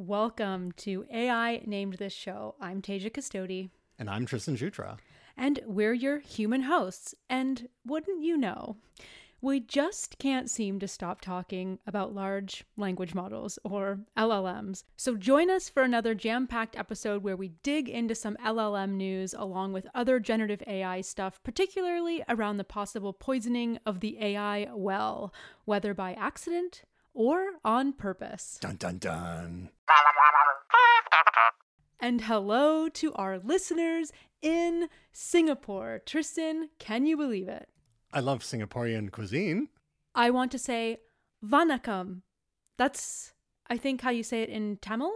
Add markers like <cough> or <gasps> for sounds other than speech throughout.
Welcome to AI Named This Show. I'm Tasia Custode. And I'm Tristan Jutras. And we're your human hosts. And wouldn't you know, we just can't seem to stop talking about large language models or LLMs. So join us for another jam packed episode where we dig into some LLM news along with other generative AI stuff, particularly around the possible poisoning of the AI well, whether by accident or on purpose. Dun dun dun. And hello to our listeners in Singapore. Tristan, can you believe it? I love Singaporean cuisine. I want to say Vanakkam. That's, I think, how you say it in Tamil.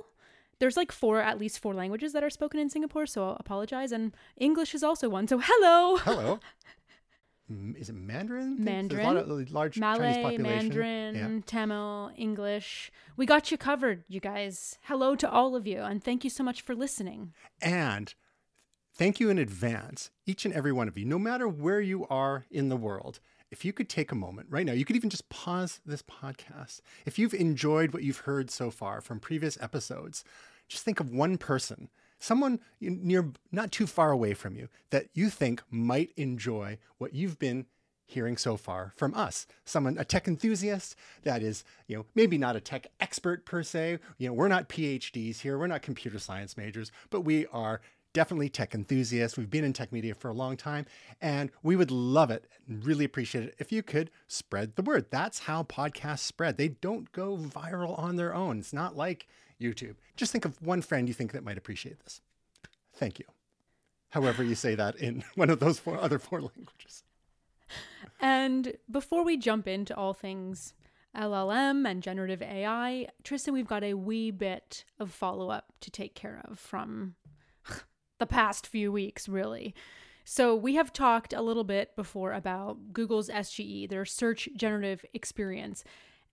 There's like four, at least four languages that are spoken in Singapore, so I'll apologize. And English is also one. So hello. Hello. <laughs> Is it Mandarin? Mandarin, a lot of large Malay, Chinese population. Mandarin, Yeah. Tamil, English. We got you covered, you guys. Hello to all of you, and thank you so much for listening. And thank you in advance, each and every one of you, no matter where you are in the world. If you could take a moment right now, you could even just pause this podcast. If you've enjoyed what you've heard so far from previous episodes, just think of one person, someone near not too far away from you that you think might enjoy what you've been hearing so far from us. Someone, a tech enthusiast that is, you know, maybe not a tech expert per se. You know, we're not PhDs here, we're not computer science majors, but we are definitely tech enthusiasts. We've been in tech media for a long time, and we would love it and really appreciate it if you could spread the word. That's how podcasts spread. They don't go viral on their own. It's not like YouTube. Just think of one friend you think that might appreciate this. Thank you. However, you say that in <laughs> one of those four other four languages. And before we jump into all things LLM and generative AI, Tristan, we've got a wee bit of follow up to take care of from <laughs> the past few weeks, really. So, we have talked a little bit before about Google's SGE, their search generative experience.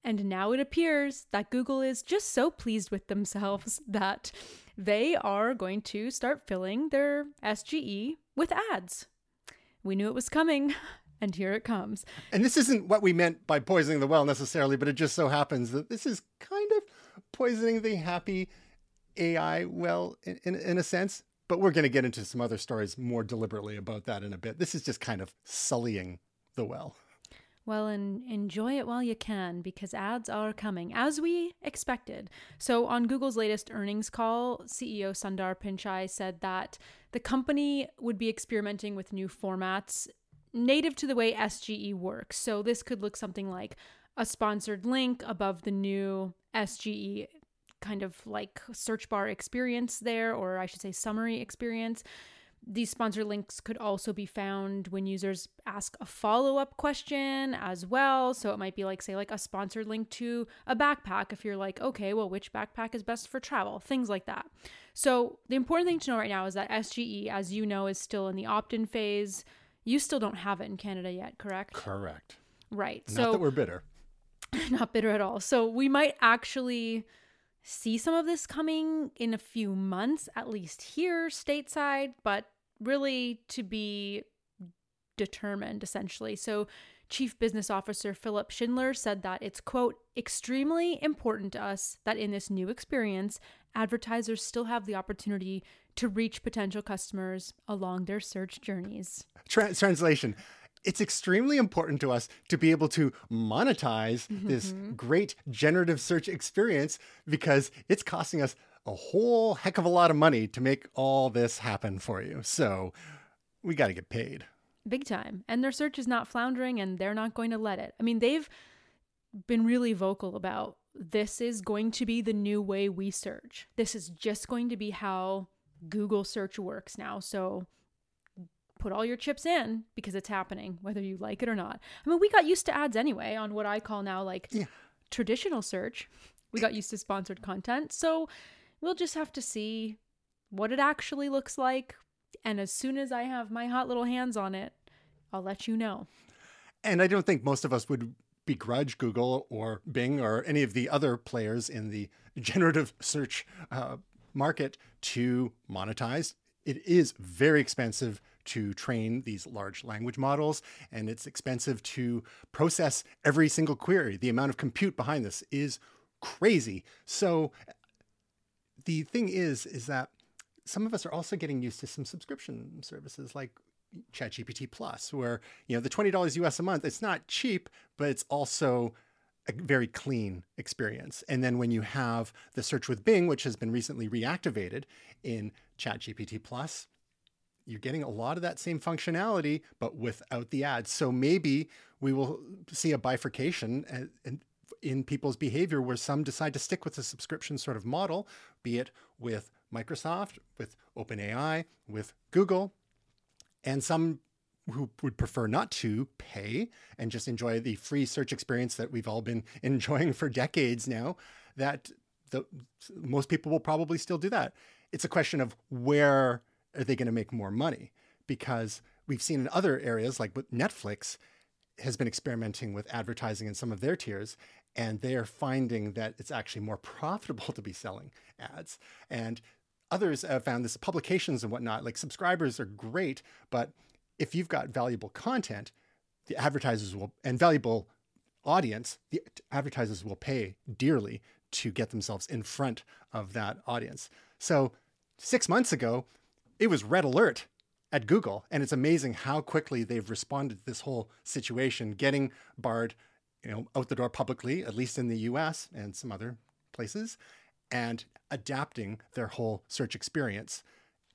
And now it appears that Google is just so pleased with themselves <laughs> that they are going to start filling their SGE with ads. We knew it was coming, <laughs> and here it comes. And this isn't what we meant by poisoning the well necessarily, but it just so happens that this is kind of poisoning the happy AI well in, in, in a sense. But we're going to get into some other stories more deliberately about that in a bit. This is just kind of sullying the well. Well, and enjoy it while you can because ads are coming, as we expected. So, on Google's latest earnings call, CEO Sundar Pichai said that the company would be experimenting with new formats native to the way SGE works. So, this could look something like a sponsored link above the new SGE kind of like search bar experience there, or I should say summary experience. These sponsor links could also be found when users ask a follow up question as well. So it might be like, say, like a sponsored link to a backpack if you're like, okay, well, which backpack is best for travel? Things like that. So the important thing to know right now is that SGE, as you know, is still in the opt in phase. You still don't have it in Canada yet, correct? Correct. Right. Not so that we're bitter. <laughs> not bitter at all. So we might actually see some of this coming in a few months, at least here stateside, but really to be determined essentially. So Chief Business Officer Philip Schindler said that it's, quote, extremely important to us that in this new experience, advertisers still have the opportunity to reach potential customers along their search journeys. Tra- translation it's extremely important to us to be able to monetize this mm-hmm. great generative search experience because it's costing us a whole heck of a lot of money to make all this happen for you. So we got to get paid. Big time. And their search is not floundering and they're not going to let it. I mean, they've been really vocal about this is going to be the new way we search. This is just going to be how Google search works now. So put all your chips in because it's happening, whether you like it or not. I mean, we got used to ads anyway on what I call now like Yeah. traditional search. We got used to sponsored content. So we'll just have to see what it actually looks like. And as soon as I have my hot little hands on it, I'll let you know. And I don't think most of us would begrudge Google or Bing or any of the other players in the <laughs> generative search uh, market to monetize. It is very expensive to train these large language models, and it's expensive to process every single query. The amount of compute behind this is crazy. So the thing is, is that some of us are also getting used to some subscription services like ChatGPT Plus, where you know the twenty dollars US a month. It's not cheap, but it's also a very clean experience. And then when you have the search with Bing, which has been recently reactivated in ChatGPT Plus, you're getting a lot of that same functionality, but without the ads. So maybe we will see a bifurcation uh, and in people's behavior where some decide to stick with the subscription sort of model, be it with Microsoft, with OpenAI, with Google, and some who would prefer not to pay and just enjoy the free search experience that we've all been <laughs> enjoying for decades now that the, most people will probably still do that it's a question of where are they going to make more money? Because we've seen in other areas like with netflix has been experimenting with advertising in some of their tiers and they are finding that it's actually more profitable <laughs> to be selling ads. And others have found this publications and whatnot like subscribers are great but if you've got valuable content the advertisers will and valuable audience the advertisers will pay dearly to get themselves in front of that audience. So six months ago it was red alert at google and it's amazing how quickly they've responded to this whole situation getting bard you know out the door publicly at least in the us and some other places and adapting their whole search experience.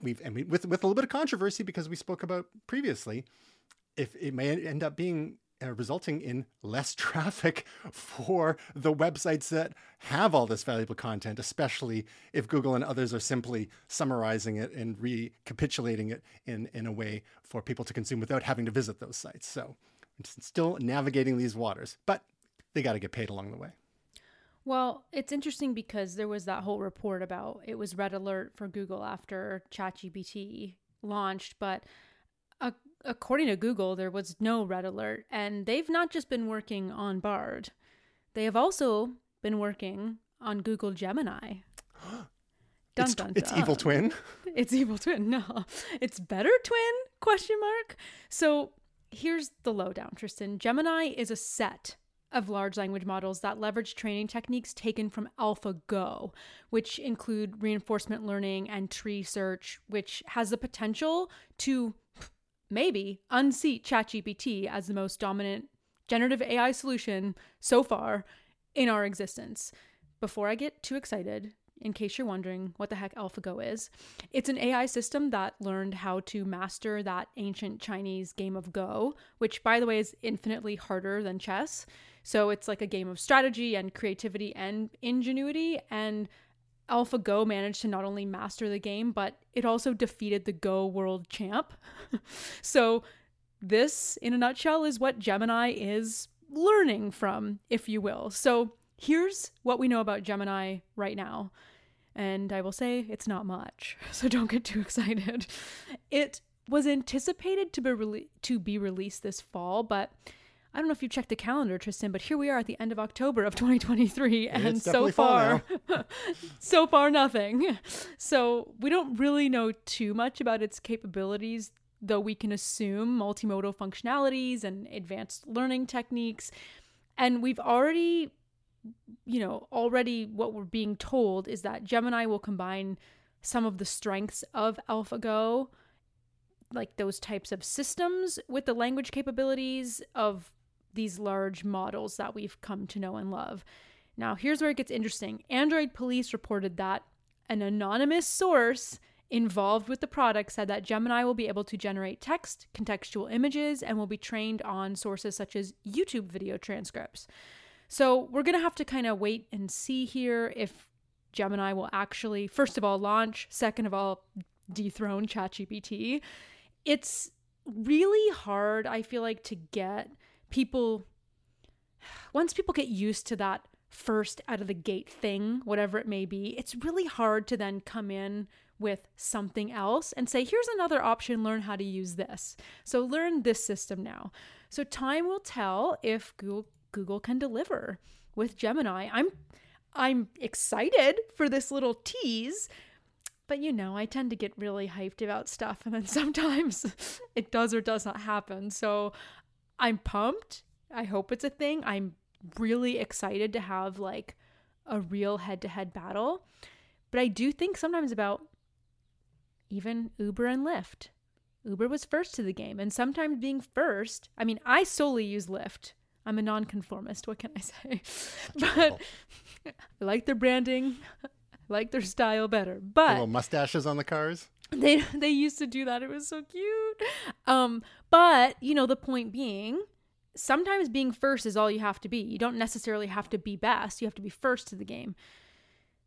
We've and we, with with a little bit of controversy because we spoke about previously, if it may end up being uh, resulting in less <laughs> traffic for the websites that have all this valuable content, especially if Google and others are simply summarizing it and recapitulating it in in a way for people to consume without having to visit those sites. So, still navigating these waters, but they got to get paid along the way. Well, it's interesting because there was that whole report about it was red alert for Google after ChatGPT launched, but uh, according to Google, there was no red alert, and they've not just been working on Bard, they have also been working on Google Gemini. <gasps> Dun, it's, dun, it's evil twin. <laughs> It's evil twin. No, it's better twin? Question mark. So here's the lowdown, Tristan. Gemini is a set of large language models that leverage training techniques taken from AlphaGo, which include reinforcement learning and tree search, which has the potential to maybe unseat ChatGPT as the most dominant generative AI solution so far in our existence. Before I get too excited, in case you're wondering what the heck AlphaGo is, it's an AI system that learned how to master that ancient Chinese game of Go, which, by the way, is infinitely harder than chess. So it's like a game of strategy and creativity and ingenuity. And AlphaGo managed to not only master the game, but it also defeated the Go world champ. <laughs> so, this, in a nutshell, is what Gemini is learning from, if you will. So, here's what we know about Gemini right now. And I will say it's not much, <laughs> so don't get too excited. <laughs> It was anticipated to be to be released this fall, but I don't know if you checked the calendar, Tristan, but here we are at the end of October of 2023, and It's so far, <laughs> so far nothing. So we don't really know too much about its capabilities, though we can assume multimodal functionalities and advanced learning techniques. And we've already, you know, already what we're being told is that Gemini will combine some of the strengths of AlphaGo like those types of systems with the language capabilities of these large models that we've come to know and love. Now, here's where it gets interesting. Android police reported that an anonymous source involved with the product said that Gemini will be able to generate text, contextual images, and will be trained on sources such as YouTube video transcripts. So we're going to have to kind of wait and see here if Gemini will actually, first of all, launch, second of all, dethrone ChatGPT. It's really hard, I feel like, to get people, once people get used to that first out of the gate thing, whatever it may be, it's really hard to then come in with something else and say, here's another option, learn how to use this. So learn this system now. So time will tell if Google, Google can deliver with Gemini. I'm I'm excited for this little tease, but you know, I tend to get really hyped about stuff and then <laughs> sometimes it does or does not happen. So I'm pumped. I hope it's a thing. I'm really excited to have like a real head to head battle. But I do think sometimes about even Uber and Lyft. Uber was first to the game, and sometimes being first, I mean, I solely use Lyft. I'm a nonconformist. What can I <laughs> say? but <laughs> I like their branding, <laughs> I like their style better. But little mustaches on the cars. They <laughs> they used to do that. It was so cute. Um, but you know, the point being, sometimes being first is all you have to be. You don't necessarily have to be best. You have to be first to the game.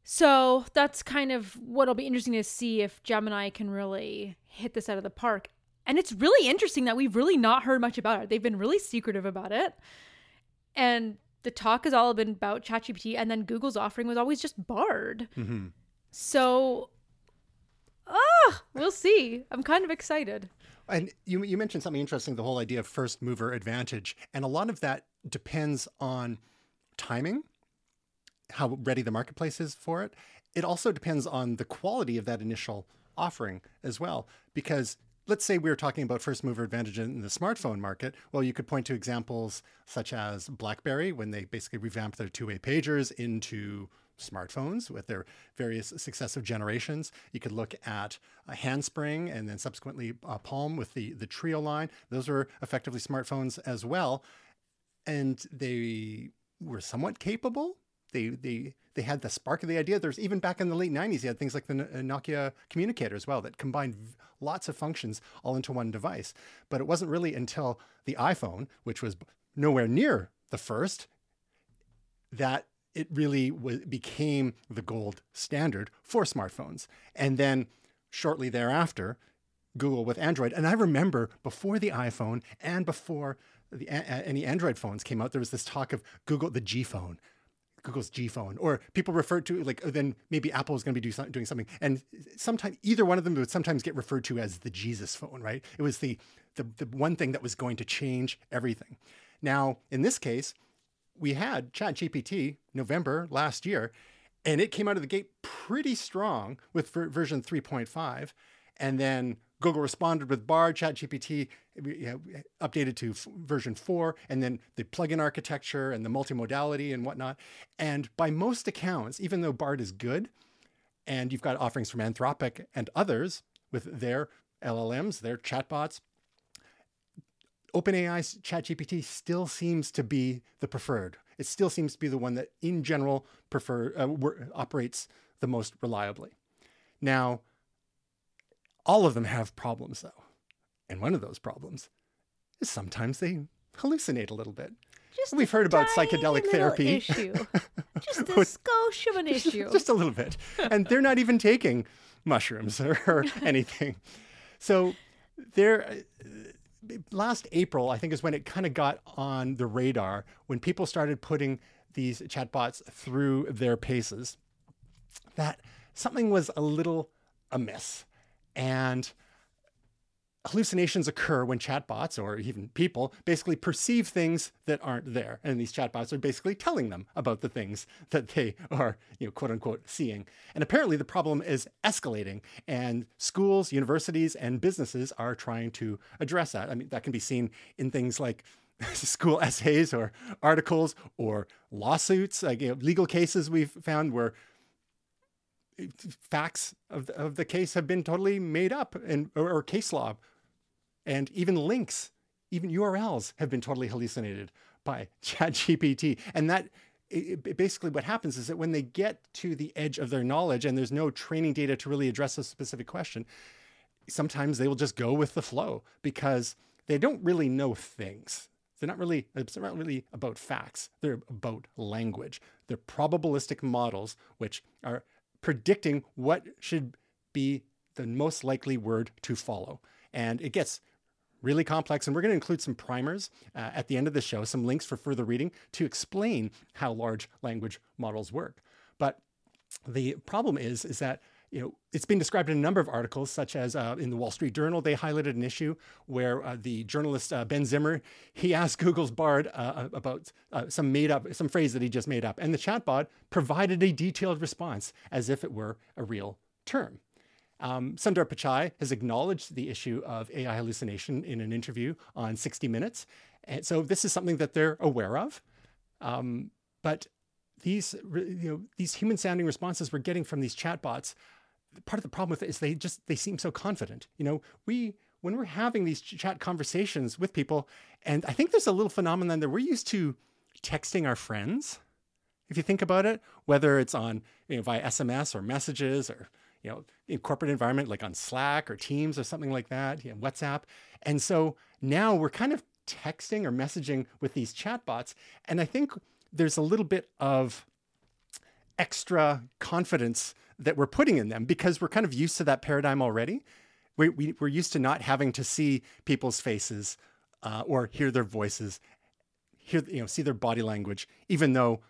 So that's kind of what'll be interesting to see if Gemini can really hit this out of the park. And it's really interesting that we've really not heard much about it. They've been really secretive about it. And the talk has all been about ChatGPT, and then Google's offering was always just Bard. Mm-hmm. So, ah, we'll see. I'm kind of excited. And you, you mentioned something interesting the whole idea of first mover advantage. And a lot of that depends on timing, how ready the marketplace is for it. It also depends on the quality of that initial offering as well. Because let's say we were talking about first mover advantage in the smartphone market. Well, you could point to examples such as BlackBerry when they basically revamped their two way pagers into smartphones with their various successive generations. You could look at a Handspring and then subsequently uh, Palm with the, the Treo line. Those were effectively smartphones as well. And they were somewhat capable. They, they, they had the spark of the idea. There's even back in the late 90s, you had things like the uh, Nokia communicator as well that combined lots of functions all into one device. But it wasn't really until the iPhone, which was nowhere near the first, that it really became the gold standard for smartphones. And then shortly thereafter, Google with Android. And I remember before the iPhone and before the, any Android phones came out, there was this talk of Google, the G phone. Google's G phone, or people refer to like oh, then maybe Apple is going to be do doing something, and sometimes either one of them would sometimes get referred to as the Jesus phone, right? It was the the, the one thing that was going to change everything. Now, in this case, we had ChatGPT November last year, and it came out of the gate pretty strong with ver- version 3.5. And then Google responded with Bard, ChatGPT you know, updated to f- version 4, and then the plugin architecture and the multimodality and whatnot. And by most accounts, even though Bard is good, and you've got offerings from Anthropic and others with their LLMs, their chatbots, OpenAI's ChatGPT still seems to be the preferred. It still seems to be the one that, in general, prefer uh, operates the most reliably. Now, all of them have problems, though, and one of those problems is sometimes they hallucinate a little bit. Just We've heard about psychedelic therapy. Issue. <laughs> Just a skosh of an <laughs> issue. Just a little bit, and they're not even taking mushrooms or, or <laughs> anything. So, they're uh, last April, I think, is when it kind of got on the radar when people started putting these chatbots through their paces that something was a little amiss. And hallucinations occur when chatbots or even people basically perceive things that aren't there. And these chatbots are basically telling them about the things that they are, you know, quote unquote, seeing. And apparently the problem is escalating. And schools, universities, and businesses are trying to address that. I mean, that can be seen in things like <laughs> school essays or articles or lawsuits, like you know, legal cases we've found where facts of the, of the case have been totally made up and or, or case law And even links, even URLs have been totally hallucinated by <laughs> ChatGPT. And that it, it basically what happens is that when they get to the edge of their knowledge and there's no training data to really address a specific question, sometimes they will just go with the flow because they don't really know things. They're not really it's not really about facts. They're about language. They're probabilistic models which are predicting what should be the most likely word to follow. And it gets really complex. And we're going to include some primers uh, at the end of the show, some links for further reading to explain how large language models work. But the problem is, is that you know, it's been described in a number of articles, such as uh, in the Wall Street Journal, they highlighted an issue where uh, the journalist uh, Ben Zimmer he <laughs> asked Google's Bard uh, uh, about uh, some made up some phrase that he just made up, and the chatbot provided a detailed response as if it were a real term. Um, Sundar Pichai has acknowledged the issue of AI hallucination in an interview on 60 Minutes. And so this is something that they're aware of. Um, but these, you know, these human sounding responses we're getting from these chatbots, part of the problem with it is they just, they seem so confident. You know, we, when we're having these chat conversations with people, and I think there's a little phenomenon that we're used to texting our friends. If you think about it, whether it's on, you know, via SMS or messages or you know, in corporate environment, like on Slack or Teams or something like that, you know, WhatsApp. And so now we're kind of texting or messaging with these chatbots. And I think there's a little bit of extra confidence that we're putting in them because we're kind of used to that paradigm already. We, we, are used to not having to see people's faces uh, or hear their voices, hear, you know, see their body language, even though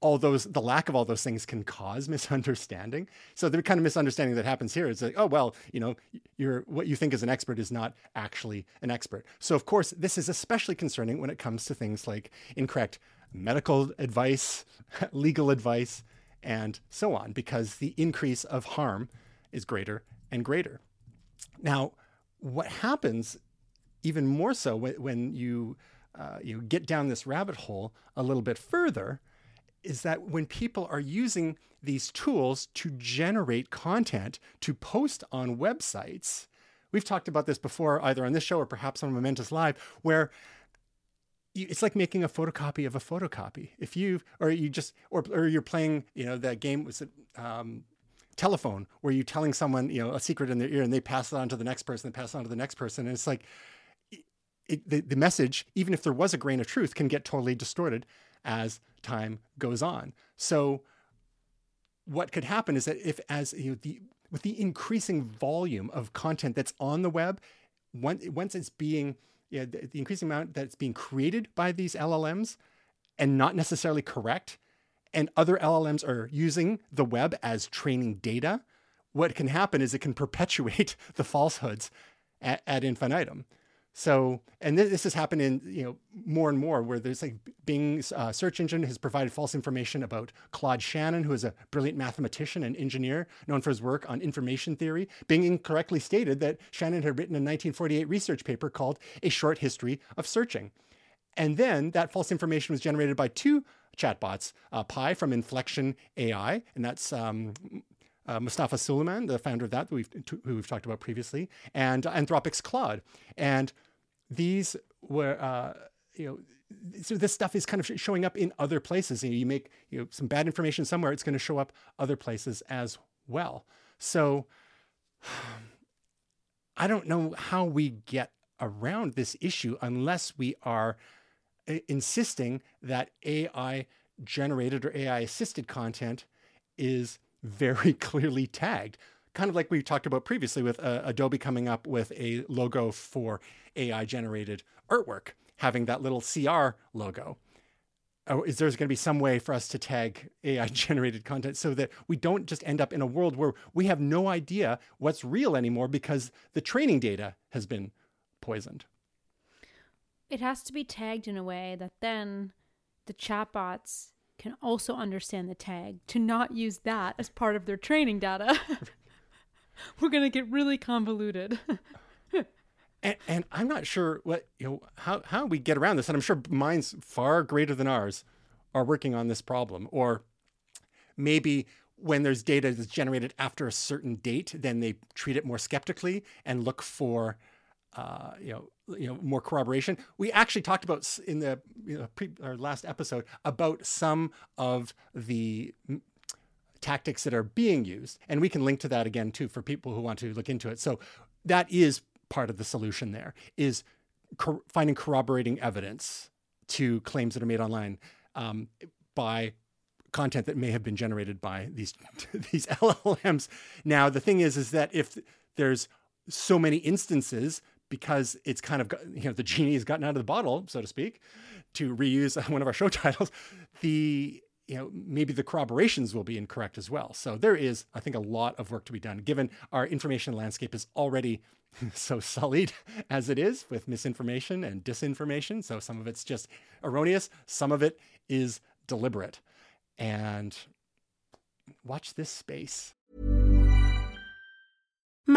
all those the lack of all those things can cause <laughs> misunderstanding so the kind of misunderstanding that happens here is like oh well you know you're what you think is an expert is not actually an expert so of course this is especially concerning when it comes to things like incorrect medical advice <laughs> legal advice and so on because the increase of harm is greater and greater. Now what happens even more so when, when you uh, you get down this rabbit hole a little bit further is that when people are using these tools to generate content to post on websites, we've talked about this before, either on this show or perhaps on Momentous Live, where it's like making a photocopy of a photocopy. If you or you just or or you're playing, you know, that game was it um, telephone where you're telling someone, you know, a secret in their ear and they pass it on to the next person, and pass it on to the next person, and it's like it, the, the message, even if there was a grain of truth, can get totally distorted as time goes on. So what could happen is that if as you know, the with the increasing volume of content that's on the web, once, once it's being yeah, the, the increasing amount that's being created by these LLMs and not necessarily correct, and other LLMs are using the web as training data, what can happen is it can perpetuate <laughs> the falsehoods at, at infinitum. So, and this, has happened in you know more and more where there's like Bing's uh, search engine has provided false information about Claude Shannon, who is a brilliant mathematician and engineer known for his work on information theory. Bing incorrectly stated that Shannon had written a 1948 research paper called A Short History of Searching. And then that false information was generated by two chatbots, uh, Pi from Inflection AI, and that's um, uh, Mustafa Suleyman, the founder of that, we've, who we've talked about previously, and Anthropic's Claude. And these were, uh, you know, so this stuff is kind of showing up in other places. You, know, you make you know some bad information somewhere, it's going to show up other places as well. So <sighs> I don't know how we get around this issue unless we are uh, insisting that AI generated or AI assisted content is very <laughs> clearly tagged kind of like we talked about previously with uh, Adobe coming up with a logo for AI generated artwork, having that little CR logo. Oh, is there going to be some way for us to tag <laughs> AI generated content so that we don't just end up in a world where we have no idea what's real anymore because the training data has been poisoned? It has to be tagged in a way that then the chatbots can also understand the tag to not use that as part of their training data. <laughs> we're going to get really convoluted. <laughs> and, and, I'm not sure what you know how how we get around this. And I'm sure minds far greater than ours are working on this problem. Or maybe when there's data that's generated after a certain date, then they treat it more skeptically and look for uh, you know, you know, more corroboration. We actually talked about in the you know, pre, our last episode about some of the tactics that are being used, and we can link to that again too for people who want to look into it. So that is part of the solution. There is finding corroborating evidence to claims that are made online um, by content that may have been generated by these <laughs> these <laughs> LLMs. Now the thing is, is that if there's so many instances because it's kind of you know the genie has gotten out of the bottle, so to speak, to reuse <laughs> one of our show titles, the you know maybe the corroborations will be incorrect as well. So there is, I think, a lot of work to be done given our information landscape is already <laughs> so sullied as it is with misinformation and disinformation. So some of it's just erroneous, some of it is deliberate. And watch this space.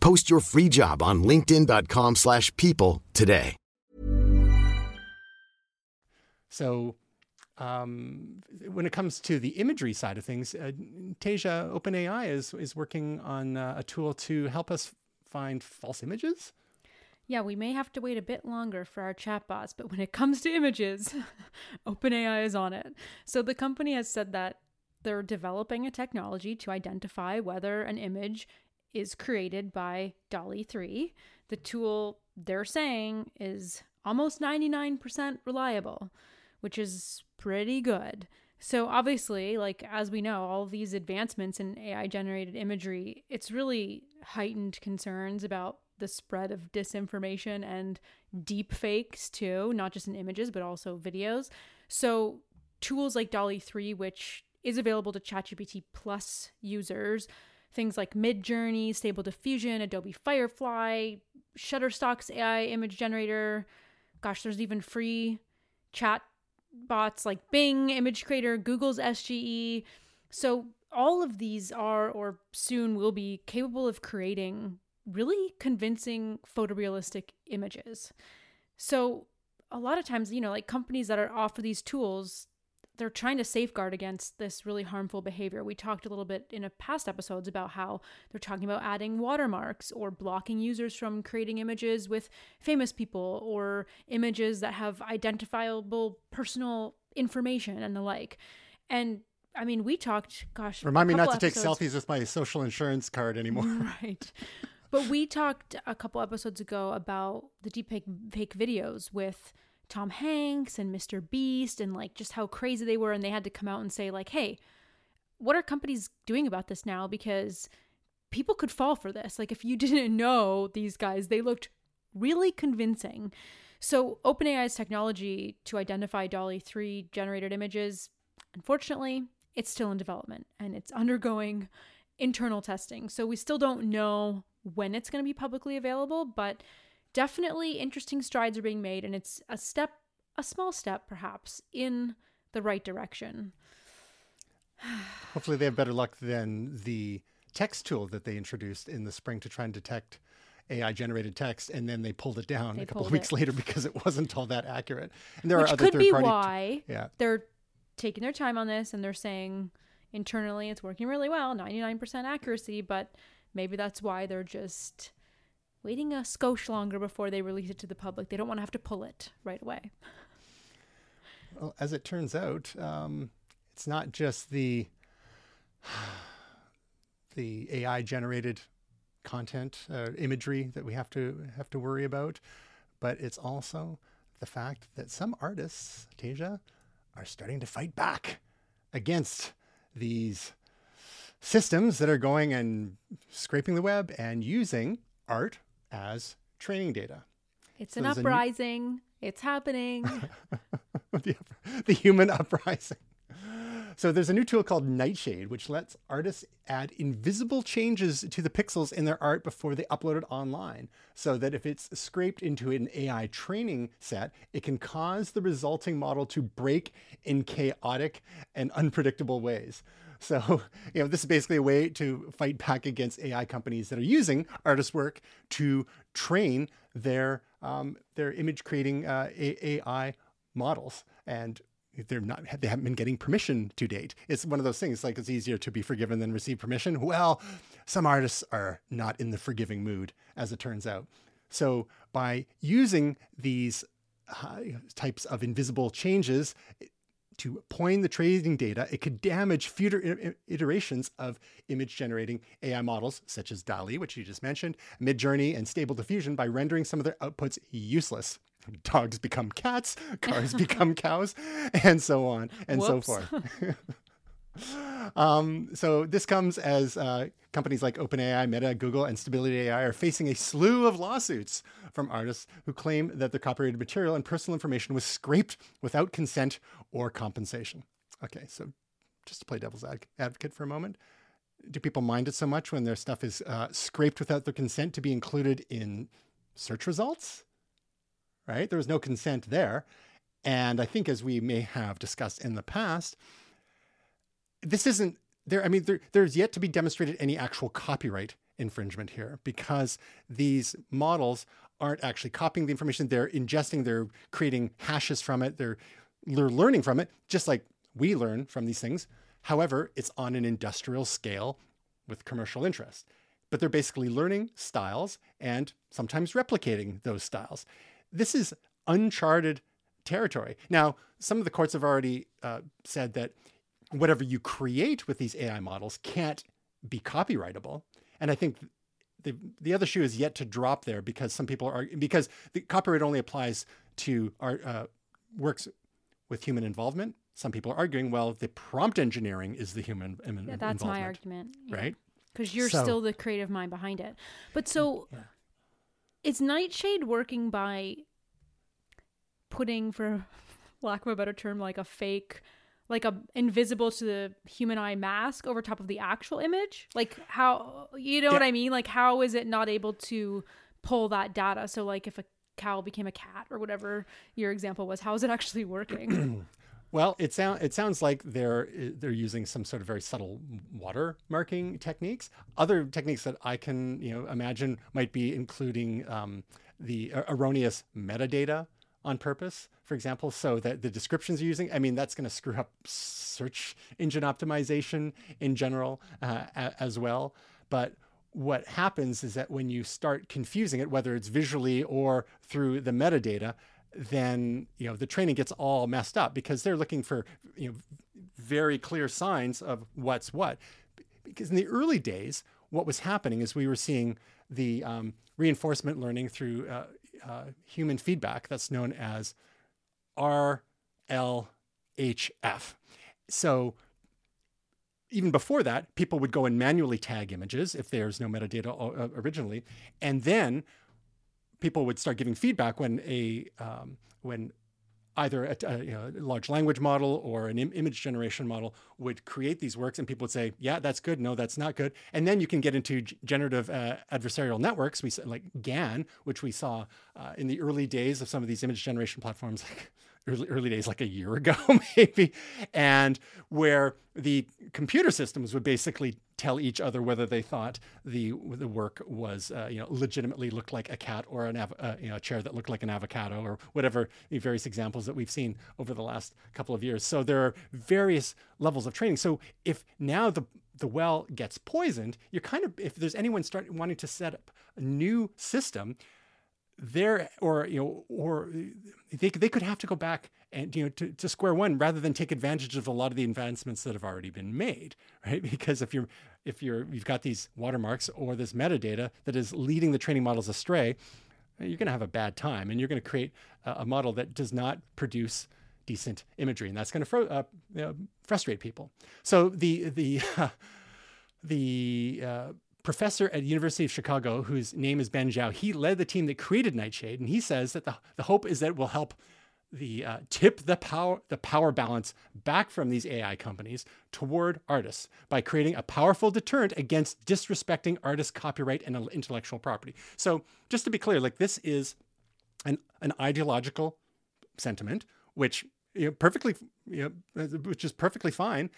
Post your free job on linkedin.com slash people today. So um, when it comes to the imagery side of things, uh, Tasia OpenAI is, is working on uh, a tool to help us find false images. Yeah, we may have to wait a bit longer for our chatbots, but when it comes to images, <laughs> OpenAI is on it. So the company has said that they're developing a technology to identify whether an image is created by DALL-E 3. The tool they're saying is almost 99% reliable, which is pretty good. So obviously, like as we know, all these advancements in AI generated imagery, it's really heightened concerns about the spread of disinformation and deep fakes too, not just in images but also videos. So tools like DALL-E 3 which is available to ChatGPT Plus users. Things like Midjourney, Stable Diffusion, Adobe Firefly, Shutterstock's AI image generator. Gosh, there's even free chat bots like Bing, Image Creator, Google's SGE. So all of these are or soon will be capable of creating really convincing photorealistic images. So a lot of times, you know, like companies that are offer these tools, they're trying to safeguard against this really harmful behavior. We talked a little bit in a past episodes about how they're talking about adding watermarks or blocking users from creating images with famous people or images that have identifiable personal information and the like. And I mean, we talked, gosh, remind me not to episodes, take selfies with my social insurance card anymore. <laughs> Right. But we talked a couple episodes ago about the deepfake fake videos with Tom Hanks and Mr. Beast and like just how crazy they were and they had to come out and say like, "Hey, what are companies doing about this now because people could fall for this. Like if you <laughs> didn't know these guys, they looked really convincing." So, OpenAI's technology to identify DALL-E 3 generated images, unfortunately, it's still in development and it's undergoing internal testing. So, we still don't know when it's going to be publicly available, but definitely interesting strides are being made and it's a step a small step perhaps in the right direction. <sighs> Hopefully they have better luck than the text tool that they introduced in the spring to try and detect AI generated text, and then they pulled it down They a couple of weeks it. <laughs> later because it wasn't all that accurate. And there Which are other could be third-party t- why yeah. they're taking their time on this and they're saying internally it's working really well, 99% accuracy, but maybe that's why they're just waiting a skosh longer before they release it to the public. They don't want to have to pull it right away. Well, as it turns out, um, it's not just the <sighs> the AI generated content uh, imagery that we have to have to worry about, but it's also the fact that some artists, Tasia, are starting to fight back against these systems that are going and scraping the web and using art as training data. It's So an a new- uprising. It's happening. <laughs> the, the human <laughs> uprising. So there's a new tool called Nightshade, which lets artists add invisible changes to the pixels in their art before they upload it online. So that if it's scraped into an AI training set, it can cause the resulting model to break in chaotic and unpredictable ways. So, <laughs> you know, this is basically a way to fight back against AI companies that are using artist work to train their um, their image creating uh, AI models. And they're not they haven't been getting permission to date. It's one of those things like it's easier to be forgiven than receive permission. Well, some artists are not in the forgiving mood, as it turns out. So by using these uh, types of invisible changes to point the training data, it could damage future iterations of image generating AI models such as DALL-E, which you just mentioned, Midjourney, and Stable Diffusion by rendering some of their outputs useless. <laughs> Dogs become cats, cars <laughs> become cows, and so on and so forth. <laughs> <laughs> Um, so this comes as uh, companies like OpenAI, Meta, Google, and Stability AI are facing a slew of lawsuits from artists who claim that their copyrighted material and personal information was scraped without consent or compensation. Okay, so just to play devil's ad- advocate for a moment, do people mind it so much when their stuff is uh, scraped without their consent to be included in search results? Right? There was no consent there. And I think, as we may have discussed in the past, this isn't there. I mean, there, there's yet to be demonstrated any actual copyright infringement here because these models aren't actually copying the information. They're ingesting, they're creating hashes from it, they're, they're learning from it, just like we learn from these things. However, it's on an industrial scale with commercial interest. But they're basically learning styles and sometimes replicating those styles. This is uncharted territory. Now, some of the courts have already uh, said that whatever you create with these AI models can't be copyrightable. And I think the the other shoe is yet to drop there because some people are because the copyright only applies to art uh, works with human involvement. Some people are arguing, well, the prompt engineering is the human im- Yeah, that's my involvement, argument. right? Because you're So- still the creative mind behind it. But so is Nightshade working by putting, for <laughs> lack of a better term, like a fake, like a invisible to the human eye mask over top of the actual image? Like how, you know what I mean? Like how is it not able to pull that data? So like if a cow became a cat or whatever your example was, how is it actually working? <clears throat> Well, it sounds it sounds like they're they're using some sort of very subtle water marking techniques. Other techniques that I can you know imagine might be including um, the er- erroneous metadata on purpose, for example, so that the descriptions you're using. I mean, that's going to screw up search engine optimization in general uh, as well. But what happens is that when you start confusing it, whether it's visually or through the metadata, then you know the training gets all messed up because they're looking for you know very clear signs of what's what. Because in the early days, what was happening is we were seeing the um, reinforcement learning through uh, uh, human feedback that's known as RLHF. So even before that, people would go and manually tag images if there's no metadata uh, originally, and then people would start giving feedback when a um, when either a, a, you know, large language model or an Im- image generation model would create these works, and people would say, "Yeah, that's good. No, that's not good." And then you can get into g- generative uh, adversarial networks, we like GAN, which we saw uh, in the early days of some of these image generation platforms. Like, <laughs> Early, early days, like a year ago, <laughs> maybe, and where the computer systems would basically tell each other whether they thought the the work was, uh, you know, legitimately looked like a cat or an av- uh, you know, a chair that looked like an avocado or whatever the various examples that we've seen over the last couple of years. So there are various levels of training. So if now the the well gets poisoned, you're kind of if there's anyone start wanting to set up a new system, there or you know or they, they could have to go back and you know to, to square one rather than take advantage of a lot of the advancements that have already been made <laughs> right? Because if you're if you're you've got these watermarks or this metadata that is leading the training models astray you're going to have a bad time and you're going to create a, a, model that does not produce decent imagery and that's going to uh, you know, frustrate people. So the the <laughs> the uh, professor at University of Chicago, whose name is Ben Zhao, he led the team that created Nightshade, and he says that the, the hope is that it will help the uh, tip the power the power balance back from these AI companies toward artists by creating a powerful deterrent against disrespecting artists' copyright and intellectual property. So just to be clear, like this is an an ideological sentiment, which you know, perfectly you know, which is perfectly fine.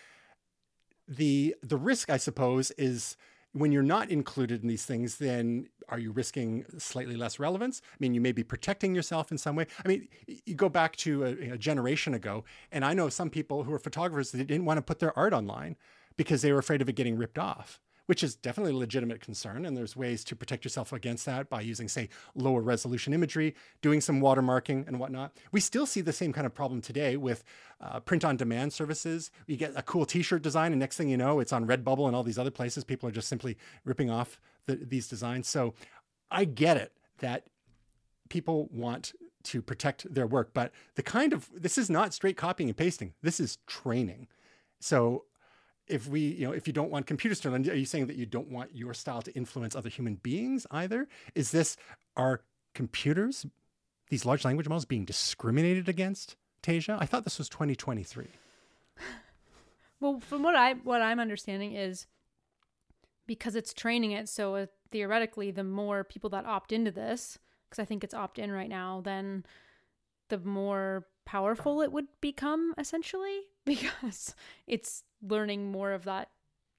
The the risk, I suppose, is when you're not included in these things, then are you risking slightly less relevance? I mean, you may be protecting yourself in some way. I mean, you go back to a, a generation ago, and I know some people who are photographers that didn't want to put their art online because they were afraid of it getting ripped off which is definitely a legitimate concern. And there's ways to protect yourself against that by using, say, lower resolution imagery, doing some watermarking and whatnot. We still see the same kind of problem today with uh, print on demand services. You get a cool t shirt design, and next thing you know, it's on Redbubble and all these other places. People are just simply ripping off the, these designs. So I get it that people want to protect their work, but the kind of this is not straight copying and pasting, this is training. So if we, you know, if you don't want computers to learn, are you saying that you don't want your style to influence other human beings either? Is this are computers, these large language models, being discriminated against? Tasia, I thought this was 2023. <laughs> Well, from what I what I'm understanding is because it's training it, so uh, theoretically, the more people that opt into this, because I think it's opt in right now, then the more powerful it would become essentially <laughs> because it's learning more of that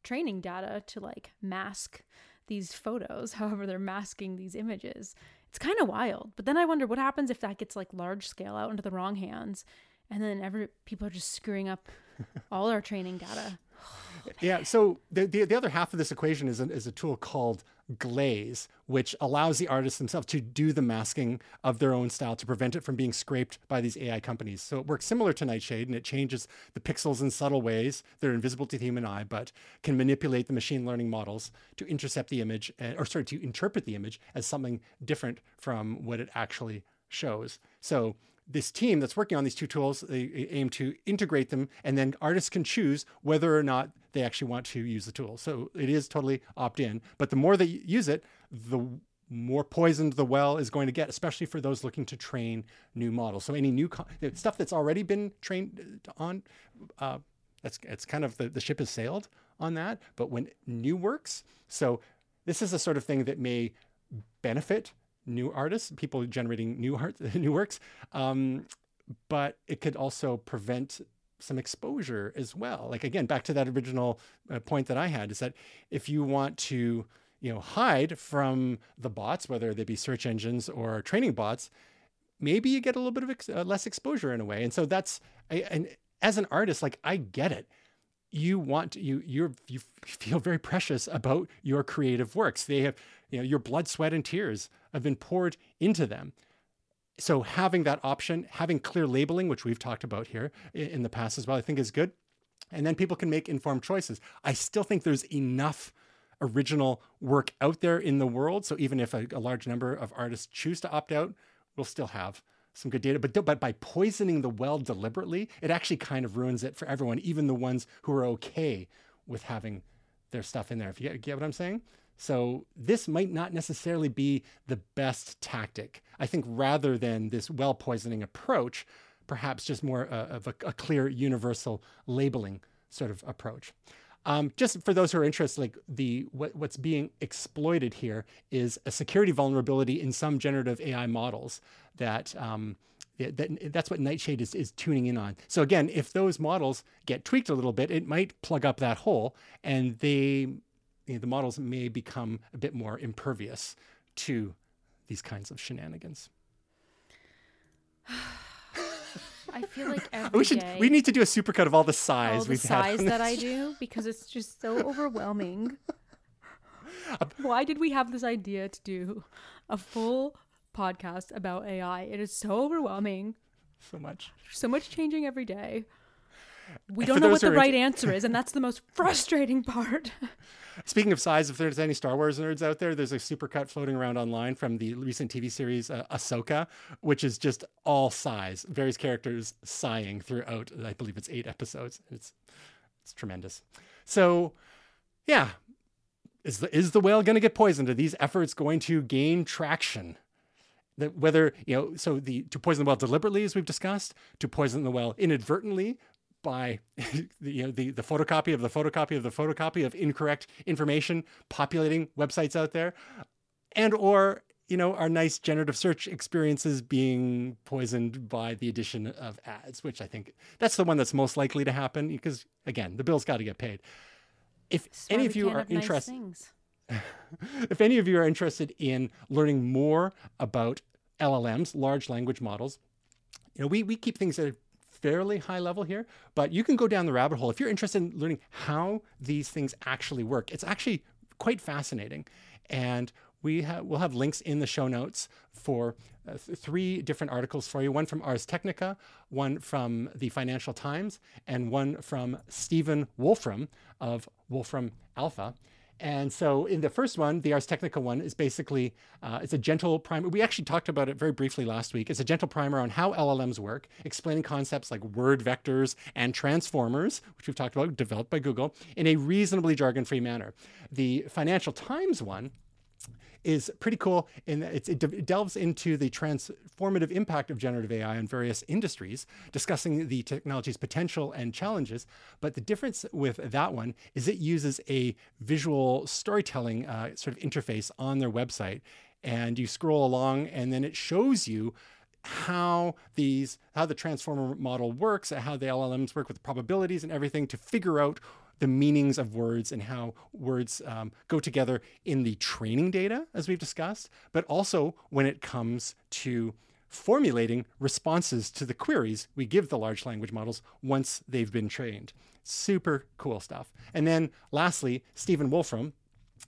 training data to like mask these photos, <laughs> however they're masking these images. It's kind of wild. But then I wonder what happens if that gets like large scale out into the wrong hands and then every people are just screwing up <laughs> all our training data. <sighs> yeah. So the, the, the other half of this equation is a, is a tool called glaze, which allows the artists themselves to do the masking of their own style to prevent it from being scraped by these AI companies. So it works similar to Nightshade and it changes the pixels in subtle ways that are invisible to the human eye, but can manipulate the machine learning models to intercept the image, eh, or sorry, to interpret the image as something different from what it actually shows. So this team that's working on these two tools, they aim to integrate them, and then artists can choose whether or not they actually want to use the tool. So it is totally opt in, but the more they use it, the more poisoned the well is going to get, especially for those looking to train new models. So any new co- stuff that's already been trained on, uh, that's it's kind of the, the ship has sailed on that. But when new works, so this is a sort of thing that may benefit new artists, people generating new art, <laughs> new works, um, but it could also prevent some exposure as well. Like again, back to that original uh, point that I had is that if you want to, you know, hide from the bots, whether they be search engines or training bots, maybe you get a little bit of ex- uh, less exposure in a way. And so that's and as an artist, like I get it. You want you you you feel very precious about your creative works. They have you know your blood, sweat, and tears have been poured into them. So having that option, having clear labeling, which we've talked about here in the past as well, I think is good. And then people can make informed choices. I still think there's enough original work out there in the world. So even if a, a large number of artists choose to opt out, we'll still have some good data. But, but by poisoning the well deliberately, it actually kind of ruins it for everyone, even the ones who are okay with having their stuff in there. If you get, get what I'm saying? So this might not necessarily be the best tactic. I think rather than this well poisoning approach, perhaps just more uh, of a, a, clear universal labeling sort of approach. Um, just for those who are interested, like the what, what's being exploited here is a security vulnerability in some generative AI models that. Um, that, that's what Nightshade is, is tuning in on. So again, if those models get tweaked a little bit, it might plug up that hole, and they you know, the models may become a bit more impervious to these kinds of shenanigans. <sighs> I feel like <laughs> every we should day, we need to do a supercut of all the sighs all the we've sighs that I do because it's just so <laughs> overwhelming. <laughs> Why did we have this idea to do a full podcast about AI? It is so overwhelming. So much. So much changing every day. We <laughs> don't know what the right answer is, and that's the most <laughs> frustrating part. Speaking of sighs, if there's any Star Wars nerds out there, there's a supercut floating around online from the recent TV series uh, Ahsoka, which is just all sighs, various characters sighing throughout. I believe it's eight episodes. It's it's tremendous. So, yeah, is the is the whale going to get poisoned? Are these efforts going to gain traction? That whether you know, so the to poison the well deliberately, as we've discussed, to poison the well inadvertently by <laughs> the, you know the the photocopy of the photocopy of the photocopy of incorrect information populating websites out there, and or you know our nice generative search experiences being poisoned by the addition of ads, which I think that's the one that's most likely to happen because again the bill's got to get paid. If any of you are have nice interested, <laughs> if any of you are interested in learning more about LLMs, large language models, you know, we, we keep things at a fairly high level here, but you can go down the rabbit hole. If you're interested in learning how these things actually work, it's actually quite fascinating. And we we'll have links in the show notes for uh, th- three different articles for you one from Ars Technica, one from the Financial Times, and one from Stephen Wolfram of Wolfram Alpha. And so, in the first one, the Ars Technica one is basically uh, it's a gentle primer. We actually talked about it very briefly last week. It's a gentle primer on how LLMs work, explaining concepts like word vectors and transformers, which we've talked about, developed by Google, in a reasonably jargon-free manner. The Financial Times one is pretty cool it's, it, de- delves into the transformative impact of generative AI on various industries, discussing the technology's potential and challenges. But the difference with that one is it uses a visual storytelling uh, sort of interface on their website. And you scroll along, and then it shows you how these how the transformer model works how the llms work with probabilities and everything to figure out the meanings of words and how words um, go together in the training data as we've discussed but also when it comes to formulating responses to the queries we give the large language models once they've been trained super cool stuff and then lastly stephen wolfram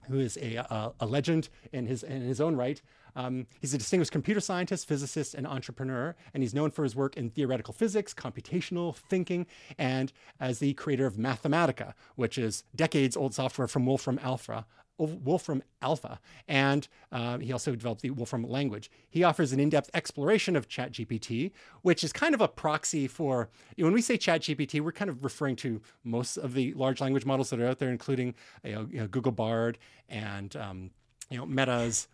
who is a, a, a legend in his in his own right. Um, he's a distinguished computer scientist, physicist, and entrepreneur, and he's known for his work in theoretical physics, computational thinking, and as the creator of Mathematica, which is decades old software from Wolfram Alpha. Wolfram Alpha, and uh, he also developed the Wolfram language. He offers an in-depth exploration of ChatGPT, which is kind of a proxy for you know, when we say ChatGPT, we're kind of referring to most of the large language models that are out there, including you know, you know, Google Bard and um, you know Meta's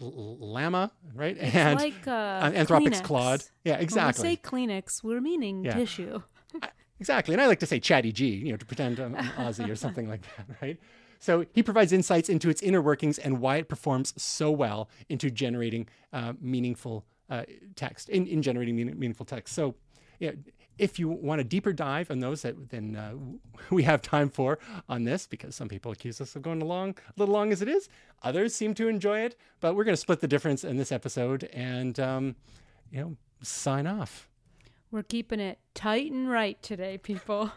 Llama, right? and like <laughs> uh, Anthropic's Kleenex. Claude. Yeah, exactly. When we say Kleenex, we're meaning Yeah. tissue. <laughs> Exactly. And I like to say Chatty G, you know, to pretend I'm, I'm Aussie or something like that, <laughs> right? So he provides insights into its inner workings and why it performs so well into generating uh, meaningful uh, text, in, in generating meaning, meaningful text. So, yeah, if you want a deeper dive on those, that then uh, <laughs> we have time for on this, because some people accuse us of going along a little long as it is. Others seem to enjoy it, but we're going to split the difference in this episode and, um, you know, sign off. We're keeping it tight and right today, people.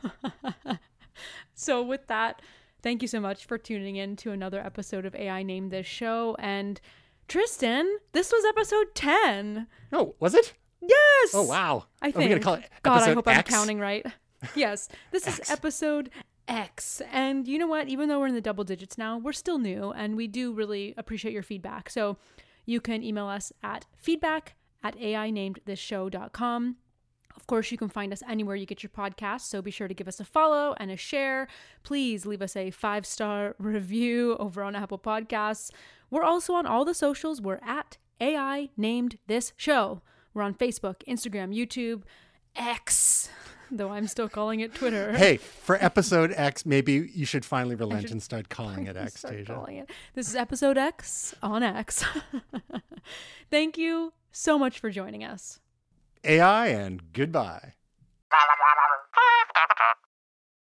<laughs> so, with that, thank you so much for tuning in to another episode of AI Name This Show. And Tristan, this was episode 10. Oh, was it? Yes. Oh, wow. I Are we think. going to call it God, I hope? I'm counting right. <laughs> Yes, this is episode X. And you know what? Even though we're in the double digits now, we're still new and we do really appreciate your feedback. So you can email us at feedback at ainamedthisshow.com. Of course, you can find us anywhere you get your podcast, so be sure to give us a follow and a share. Please leave us a five star <laughs> review over on Apple Podcasts. We're also on all the socials. We're at AI Named This Show. We're on Facebook, Instagram, YouTube, X, <laughs> though I'm still calling it Twitter. <laughs> hey, for episode X, maybe you should finally relent should and start calling it X. This is episode X on X. <laughs> Thank you so much for joining us. AI and goodbye.